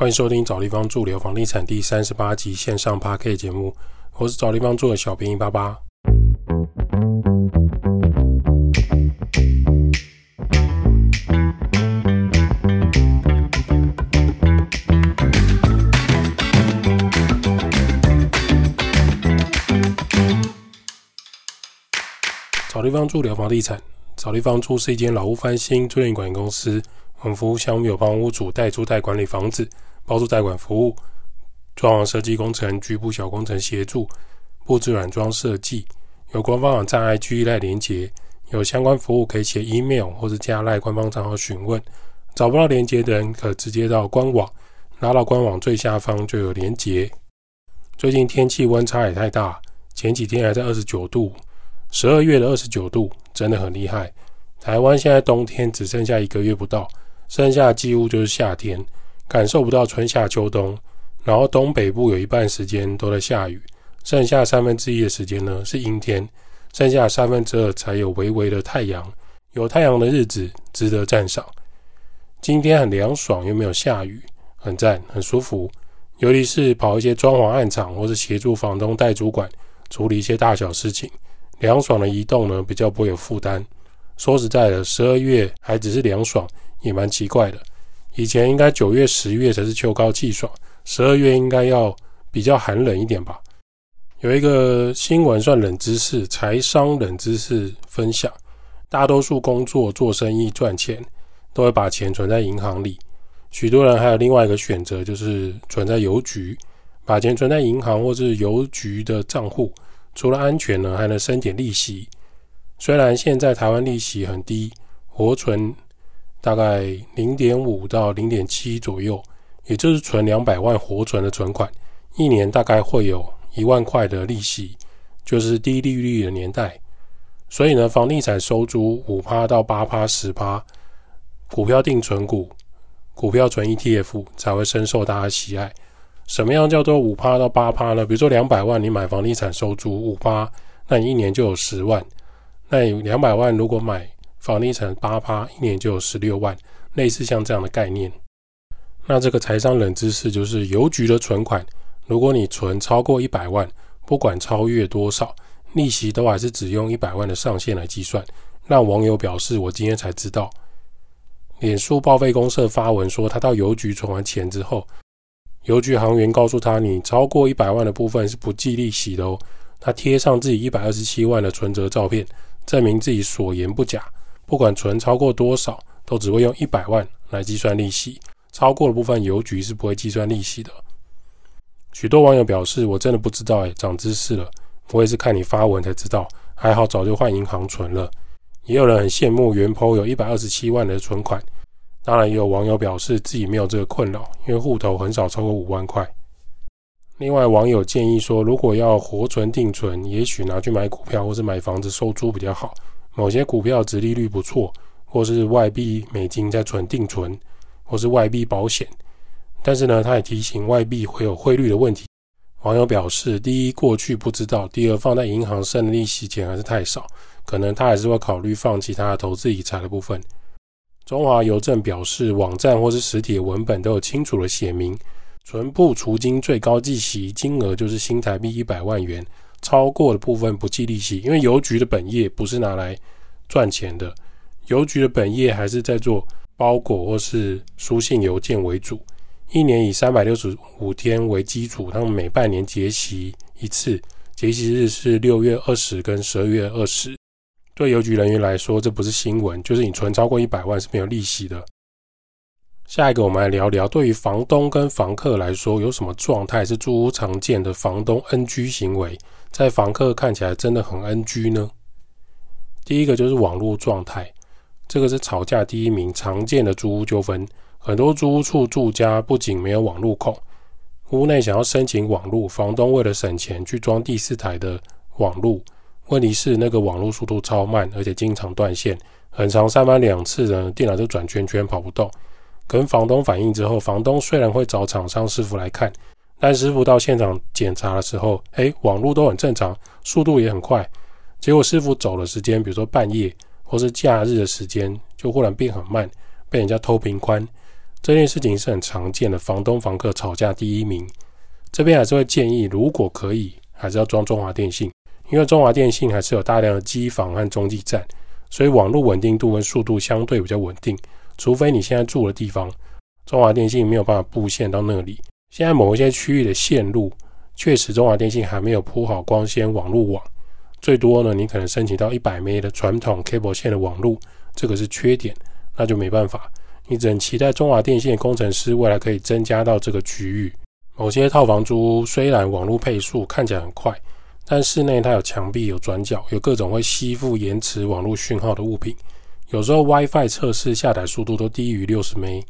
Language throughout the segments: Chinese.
欢迎收听找地方住聊房地产第三十八集线上 p a K 节目，我是找地方住的小便宜爸爸。找地方住聊房地产，找地方住是一间老屋翻新租赁管理公司，我们服务项目有帮屋主代租代管理房子。包租代管服务、装潢设计工程、局部小工程协助、布置软装设计，有官方网站 IG 赖连接，有相关服务可以写 email 或者加赖官方账号询问。找不到连接的人，可直接到官网，拉到官网最下方就有连接。最近天气温差也太大，前几天还在二十九度，十二月的二十九度真的很厉害。台湾现在冬天只剩下一个月不到，剩下几乎就是夏天。感受不到春夏秋冬，然后东北部有一半时间都在下雨，剩下三分之一的时间呢是阴天，剩下三分之二才有微微的太阳。有太阳的日子值得赞赏。今天很凉爽，又没有下雨，很赞，很舒服。尤其是跑一些装潢暗场，或是协助房东带主管处理一些大小事情，凉爽的移动呢比较不会有负担。说实在的，十二月还只是凉爽，也蛮奇怪的。以前应该九月、十月才是秋高气爽，十二月应该要比较寒冷一点吧。有一个新闻算冷知识，财商冷知识分享。大多数工作做生意赚钱，都会把钱存在银行里。许多人还有另外一个选择，就是存在邮局，把钱存在银行或是邮局的账户。除了安全呢，还能生点利息。虽然现在台湾利息很低，活存。大概零点五到零点七左右，也就是存两百万活存的存款，一年大概会有一万块的利息，就是低利率的年代。所以呢，房地产收租五趴到八趴十趴，股票定存股、股票存 ETF 才会深受大家喜爱。什么样叫做五趴到八趴呢？比如说两百万你买房地产收租五趴，那你一年就有十万。那你两百万如果买房地产八趴一年就有十六万，类似像这样的概念。那这个财商冷知识就是邮局的存款，如果你存超过一百万，不管超越多少，利息都还是只用一百万的上限来计算。让网友表示，我今天才知道。脸书报废公社发文说，他到邮局存完钱之后，邮局行员告诉他，你超过一百万的部分是不计利息的哦。他贴上自己一百二十七万的存折照片，证明自己所言不假。不管存超过多少，都只会用一百万来计算利息，超过的部分邮局是不会计算利息的。许多网友表示：“我真的不知道，哎，长知识了。我也是看你发文才知道，还好早就换银行存了。”也有人很羡慕元抛有一百二十七万的存款，当然也有网友表示自己没有这个困扰，因为户头很少超过五万块。另外，网友建议说，如果要活存定存，也许拿去买股票或是买房子收租比较好。某些股票值利率不错，或是外币美金在存定存，或是外币保险。但是呢，他也提醒外币会有汇率的问题。网友表示：第一，过去不知道；第二，放在银行剩的利息钱还是太少，可能他还是会考虑放弃他的投资理财的部分。中华邮政表示，网站或是实体文本都有清楚的写明，存部除金最高计息金额就是新台币一百万元。超过的部分不计利息，因为邮局的本业不是拿来赚钱的，邮局的本业还是在做包裹或是书信邮件为主。一年以三百六十五天为基础，他们每半年结息一次，结息日是六月二十跟十二月二十。对邮局人员来说，这不是新闻，就是你存超过一百万是没有利息的。下一个，我们来聊聊对于房东跟房客来说，有什么状态是租屋常见的房东 NG 行为？在房客看起来真的很 NG 呢。第一个就是网络状态，这个是吵架第一名常见的租屋纠纷。很多租屋处住家不仅没有网络控，屋内想要申请网络，房东为了省钱去装第四台的网络，问题是那个网络速度超慢，而且经常断线，很长上班两次呢，电脑就转圈圈跑不动。跟房东反映之后，房东虽然会找厂商师傅来看。但师傅到现场检查的时候，哎，网络都很正常，速度也很快。结果师傅走的时间，比如说半夜或是假日的时间，就忽然变很慢，被人家偷频宽。这件事情是很常见的，房东房客吵架第一名。这边还是会建议，如果可以，还是要装中华电信，因为中华电信还是有大量的机房和中继站，所以网络稳定度跟速度相对比较稳定。除非你现在住的地方，中华电信没有办法布线到那里。现在某一些区域的线路，确实中华电信还没有铺好光纤网络网，最多呢，你可能申请到一百 m 的传统 cable 线的网络，这个是缺点，那就没办法，你只能期待中华电信工程师未来可以增加到这个区域。某些套房租虽然网络配速看起来很快，但室内它有墙壁、有转角、有各种会吸附延迟网络讯号的物品。有时候 WiFi 测试下载速度都低于六十 m，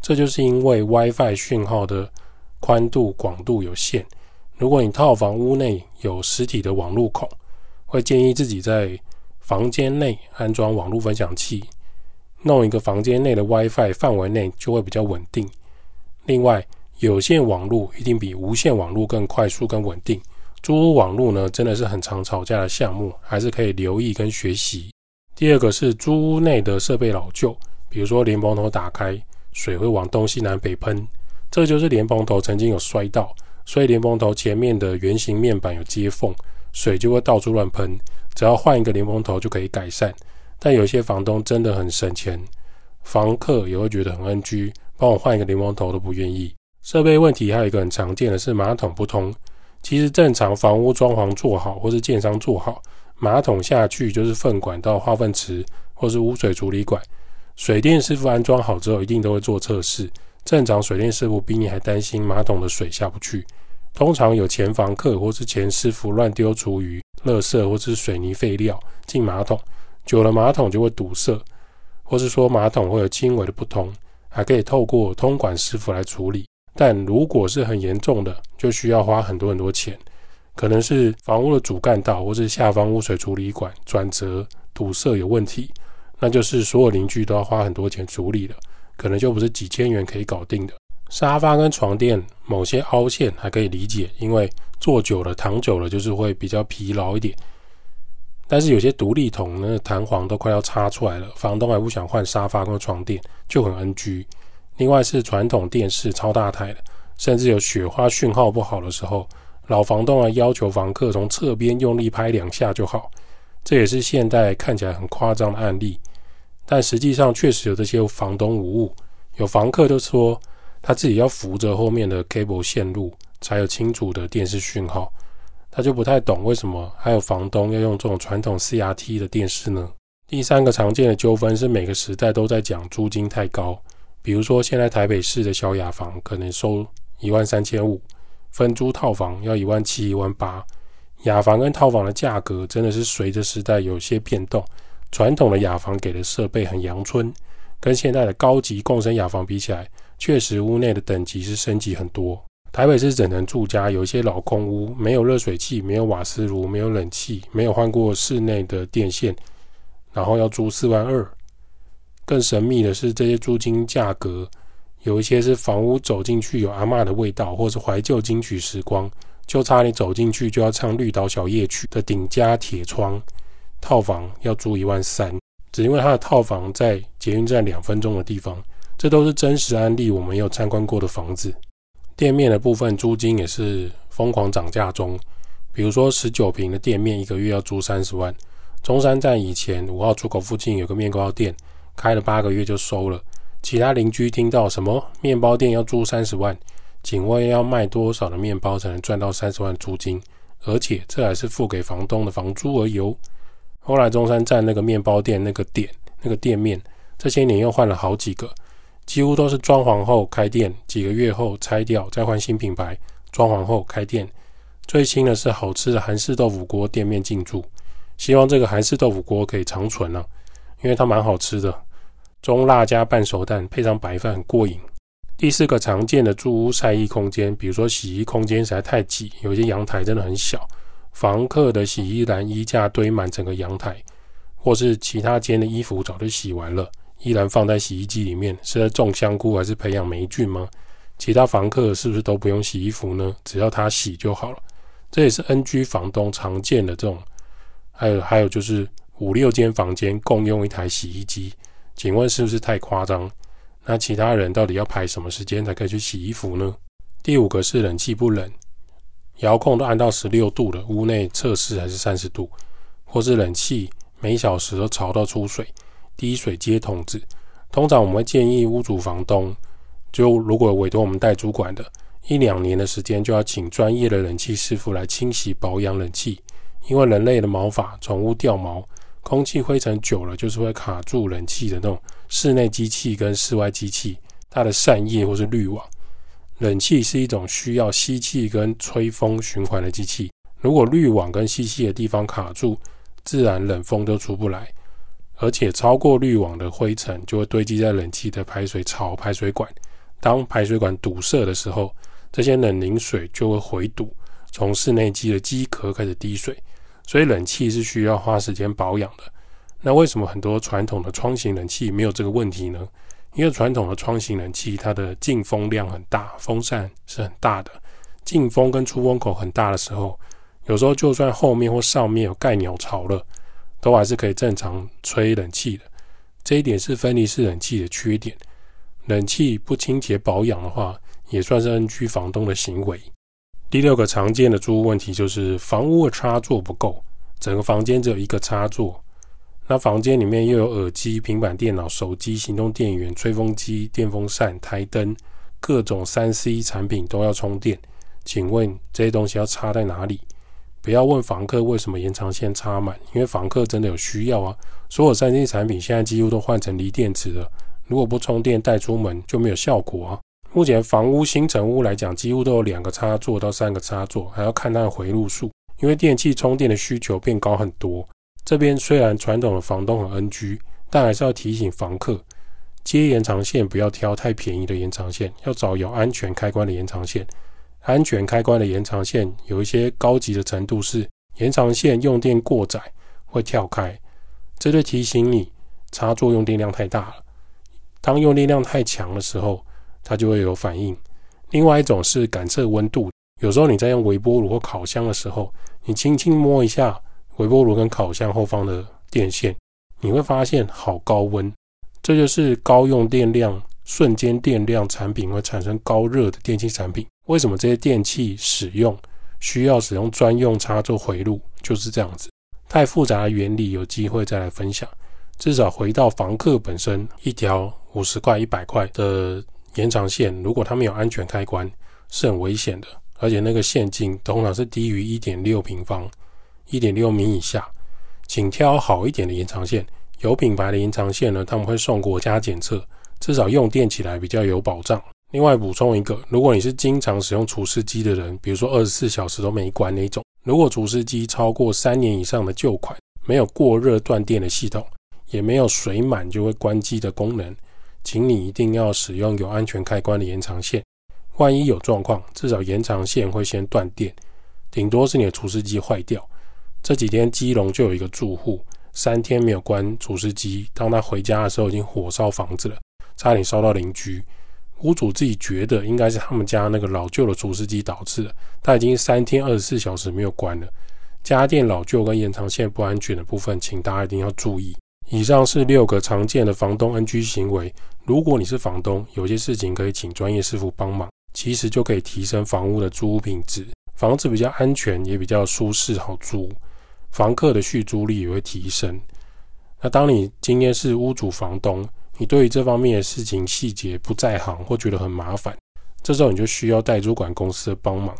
这就是因为 WiFi 讯号的宽度、广度有限。如果你套房屋内有实体的网络孔，会建议自己在房间内安装网络分享器，弄一个房间内的 WiFi 范围内就会比较稳定。另外，有线网络一定比无线网络更快速、更稳定。租屋网络呢，真的是很常吵架的项目，还是可以留意跟学习。第二个是租屋内的设备老旧，比如说莲蓬头打开，水会往东西南北喷，这就是莲蓬头曾经有摔到，所以莲蓬头前面的圆形面板有接缝，水就会到处乱喷。只要换一个莲蓬头就可以改善。但有些房东真的很省钱，房客也会觉得很 NG，帮我换一个莲蓬头都不愿意。设备问题还有一个很常见的是马桶不通。其实正常房屋装潢做好，或是建商做好，马桶下去就是粪管到化粪池，或是污水处理管。水电师傅安装好之后，一定都会做测试。正常水电师傅比你还担心马桶的水下不去。通常有前房客或是前师傅乱丢厨余、垃圾或是水泥废料进马桶，久了马桶就会堵塞，或是说马桶会有轻微的不通，还可以透过通管师傅来处理。但如果是很严重的，就需要花很多很多钱，可能是房屋的主干道或是下方污水处理管转折堵塞有问题，那就是所有邻居都要花很多钱处理了，可能就不是几千元可以搞定的。沙发跟床垫某些凹陷还可以理解，因为坐久了、躺久了就是会比较疲劳一点。但是有些独立筒呢，弹簧都快要插出来了，房东还不想换沙发跟床垫，就很 NG。另外是传统电视超大台的，甚至有雪花讯号不好的时候，老房东啊要求房客从侧边用力拍两下就好，这也是现代看起来很夸张的案例，但实际上确实有这些房东无误，有房客就说他自己要扶着后面的 cable 线路才有清楚的电视讯号，他就不太懂为什么还有房东要用这种传统 CRT 的电视呢？第三个常见的纠纷是每个时代都在讲租金太高。比如说，现在台北市的小雅房可能收一万三千五，分租套房要一万七、一万八。雅房跟套房的价格真的是随着时代有些变动。传统的雅房给的设备很阳春，跟现在的高级共生雅房比起来，确实屋内的等级是升级很多。台北市整层住家有一些老空屋，没有热水器，没有瓦斯炉，没有冷气，没有换过室内的电线，然后要租四万二。更神秘的是，这些租金价格有一些是房屋走进去有阿嬷的味道，或是怀旧金曲时光，就差你走进去就要唱绿岛小夜曲的顶家铁窗套房要租一万三，只因为它的套房在捷运站两分钟的地方。这都是真实案例，我们有参观过的房子。店面的部分租金也是疯狂涨价中，比如说十九平的店面一个月要租三十万。中山站以前五号出口附近有个面包店。开了八个月就收了，其他邻居听到什么面包店要租三十万，请问要卖多少的面包才能赚到三十万租金？而且这还是付给房东的房租而已。后来中山站那个面包店那个店那个店面，这些年又换了好几个，几乎都是装潢后开店，几个月后拆掉再换新品牌，装潢后开店。最新的是好吃的韩式豆腐锅店面进驻，希望这个韩式豆腐锅可以长存了，因为它蛮好吃的。中辣加半熟蛋，配上白饭很过瘾。第四个常见的住屋晒衣空间，比如说洗衣空间实在太挤，有些阳台真的很小，房客的洗衣篮衣架堆满整个阳台，或是其他间的衣服早就洗完了，依然放在洗衣机里面，是在种香菇还是培养霉菌吗？其他房客是不是都不用洗衣服呢？只要他洗就好了。这也是 NG 房东常见的这种。还有还有就是五六间房间共用一台洗衣机。请问是不是太夸张？那其他人到底要排什么时间才可以去洗衣服呢？第五个是冷气不冷，遥控都按到十六度了，屋内测试还是三十度，或是冷气每小时都潮到出水，滴水接筒子。通常我们会建议屋主房东，就如果委托我们代主管的，一两年的时间就要请专业的冷气师傅来清洗保养冷气，因为人类的毛发、宠物掉毛、空气灰尘久了，就是会卡住冷气的那种室内机器跟室外机器它的扇叶或是滤网。冷气是一种需要吸气跟吹风循环的机器，如果滤网跟吸气的地方卡住，自然冷风都出不来。而且超过滤网的灰尘就会堆积在冷气的排水槽、排水管。当排水管堵塞的时候，这些冷凝水就会回堵，从室内机的机壳开始滴水。所以冷气是需要花时间保养的。那为什么很多传统的窗型冷气没有这个问题呢？因为传统的窗型冷气它的进风量很大，风扇是很大的，进风跟出风口很大的时候，有时候就算后面或上面有盖鸟巢了。都还是可以正常吹冷气的，这一点是分离式冷气的缺点。冷气不清洁保养的话，也算是 NG 房东的行为。第六个常见的租屋问题就是房屋的插座不够，整个房间只有一个插座，那房间里面又有耳机、平板电脑、手机、行动电源、吹风机、电风扇、台灯，各种三 C 产品都要充电。请问这些东西要插在哪里？不要问房客为什么延长线插满，因为房客真的有需要啊。所有三 C 产品现在几乎都换成锂电池了，如果不充电带出门就没有效果啊。目前房屋新成屋来讲，几乎都有两个插座到三个插座，还要看它的回路数，因为电器充电的需求变高很多。这边虽然传统的房东很 NG，但还是要提醒房客，接延长线不要挑太便宜的延长线，要找有安全开关的延长线。安全开关的延长线有一些高级的程度是延长线用电过载会跳开，这就提醒你插座用电量太大了。当用电量太强的时候，它就会有反应。另外一种是感测温度，有时候你在用微波炉或烤箱的时候，你轻轻摸一下微波炉跟烤箱后方的电线，你会发现好高温，这就是高用电量、瞬间电量产品会产生高热的电器产品。为什么这些电器使用需要使用专用插座回路？就是这样子，太复杂的原理有机会再来分享。至少回到房客本身，一条五十块、一百块的延长线，如果它没有安全开关，是很危险的。而且那个线径通常是低于一点六平方、一点六米以下，请挑好一点的延长线。有品牌的延长线呢，他们会送国家检测，至少用电起来比较有保障。另外补充一个，如果你是经常使用除湿机的人，比如说二十四小时都没关那种，如果除湿机超过三年以上的旧款，没有过热断电的系统，也没有水满就会关机的功能，请你一定要使用有安全开关的延长线。万一有状况，至少延长线会先断电，顶多是你的除湿机坏掉。这几天基隆就有一个住户，三天没有关除湿机，当他回家的时候已经火烧房子了，差点烧到邻居。屋主自己觉得应该是他们家那个老旧的除湿机导致的，他已经三天二十四小时没有关了。家电老旧跟延长线不安全的部分，请大家一定要注意。以上是六个常见的房东 NG 行为。如果你是房东，有些事情可以请专业师傅帮忙，其实就可以提升房屋的租屋品质，房子比较安全，也比较舒适好租，房客的续租率也会提升。那当你今天是屋主房东。你对于这方面的事情细节不在行或觉得很麻烦，这时候你就需要代租管公司的帮忙。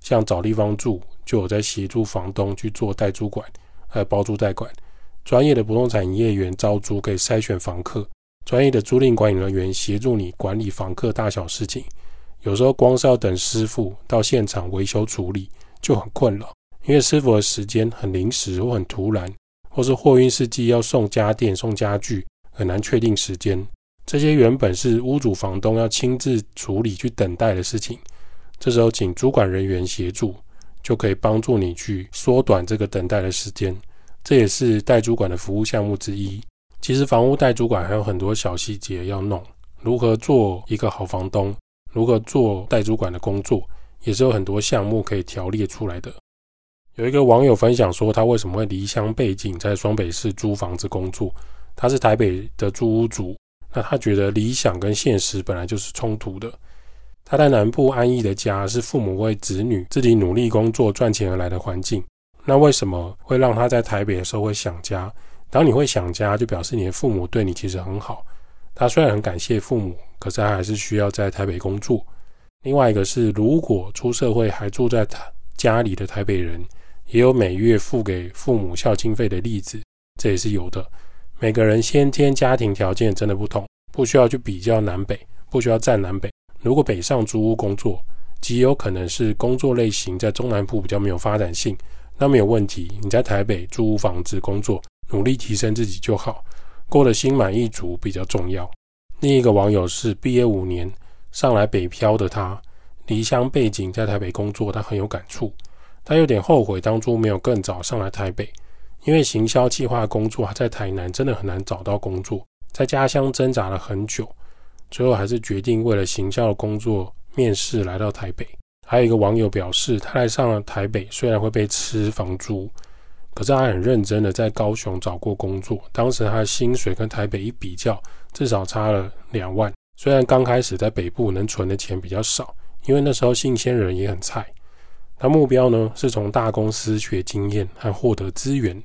像找地方住，就有在协助房东去做代租管，还有包租代管。专业的不动产营业员招租可以筛选房客，专业的租赁管理人员协助你管理房客大小事情。有时候光是要等师傅到现场维修处理就很困扰，因为师傅的时间很临时或很突然，或是货运司机要送家电送家具。很难确定时间，这些原本是屋主房东要亲自处理去等待的事情，这时候请主管人员协助，就可以帮助你去缩短这个等待的时间。这也是代主管的服务项目之一。其实房屋代主管还有很多小细节要弄，如何做一个好房东，如何做代主管的工作，也是有很多项目可以条列出来的。有一个网友分享说，他为什么会离乡背井在双北市租房子工作。他是台北的租屋族，那他觉得理想跟现实本来就是冲突的。他在南部安逸的家是父母为子女自己努力工作赚钱而来的环境。那为什么会让他在台北的时候会想家？当你会想家，就表示你的父母对你其实很好。他虽然很感谢父母，可是他还是需要在台北工作。另外一个是，如果出社会还住在他家里的台北人，也有每月付给父母孝经费的例子，这也是有的。每个人先天家庭条件真的不同，不需要去比较南北，不需要站南北。如果北上租屋工作，极有可能是工作类型在中南部比较没有发展性，那没有问题。你在台北租房子工作，努力提升自己就好，过得心满意足比较重要。另一个网友是毕业五年上来北漂的他，离乡背景在台北工作，他很有感触。他有点后悔当初没有更早上来台北。因为行销计划工作在台南真的很难找到工作，在家乡挣扎了很久，最后还是决定为了行销的工作面试来到台北。还有一个网友表示，他来上了台北，虽然会被吃房租，可是他很认真的在高雄找过工作。当时他的薪水跟台北一比较，至少差了两万。虽然刚开始在北部能存的钱比较少，因为那时候新鲜人也很菜。他目标呢是从大公司学经验和获得资源。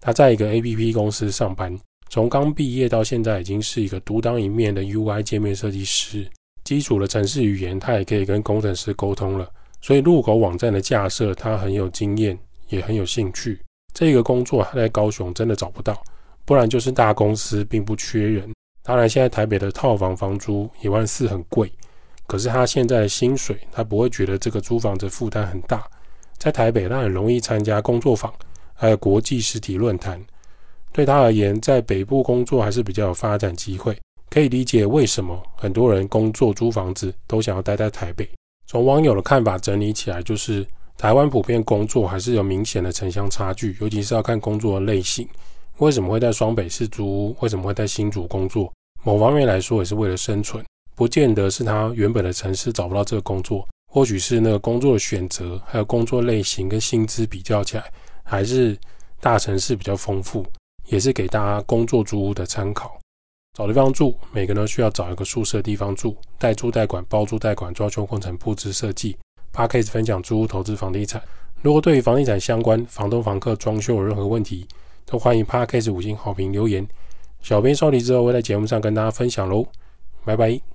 他在一个 A P P 公司上班，从刚毕业到现在已经是一个独当一面的 U I 界面设计师。基础的程式语言他也可以跟工程师沟通了，所以入口网站的架设他很有经验，也很有兴趣。这个工作他在高雄真的找不到，不然就是大公司并不缺人。当然，现在台北的套房房租一万四很贵，可是他现在的薪水，他不会觉得这个租房子负担很大。在台北，他很容易参加工作坊。还有国际实体论坛，对他而言，在北部工作还是比较有发展机会。可以理解为什么很多人工作租房子都想要待在台北。从网友的看法整理起来，就是台湾普遍工作还是有明显的城乡差距，尤其是要看工作的类型。为什么会在双北市租屋？为什么会在新竹工作？某方面来说，也是为了生存，不见得是他原本的城市找不到这个工作，或许是那个工作的选择，还有工作类型跟薪资比较起来。还是大城市比较丰富，也是给大家工作租屋的参考。找地方住，每个人都需要找一个宿舍地方住。代租代管、包租代管、装修工程、布置设计。Parkcase 分享租屋投资房地产。如果对于房地产相关、房东房客装修有任何问题，都欢迎 Parkcase 五星好评留言。小编收集之后会在节目上跟大家分享喽。拜拜。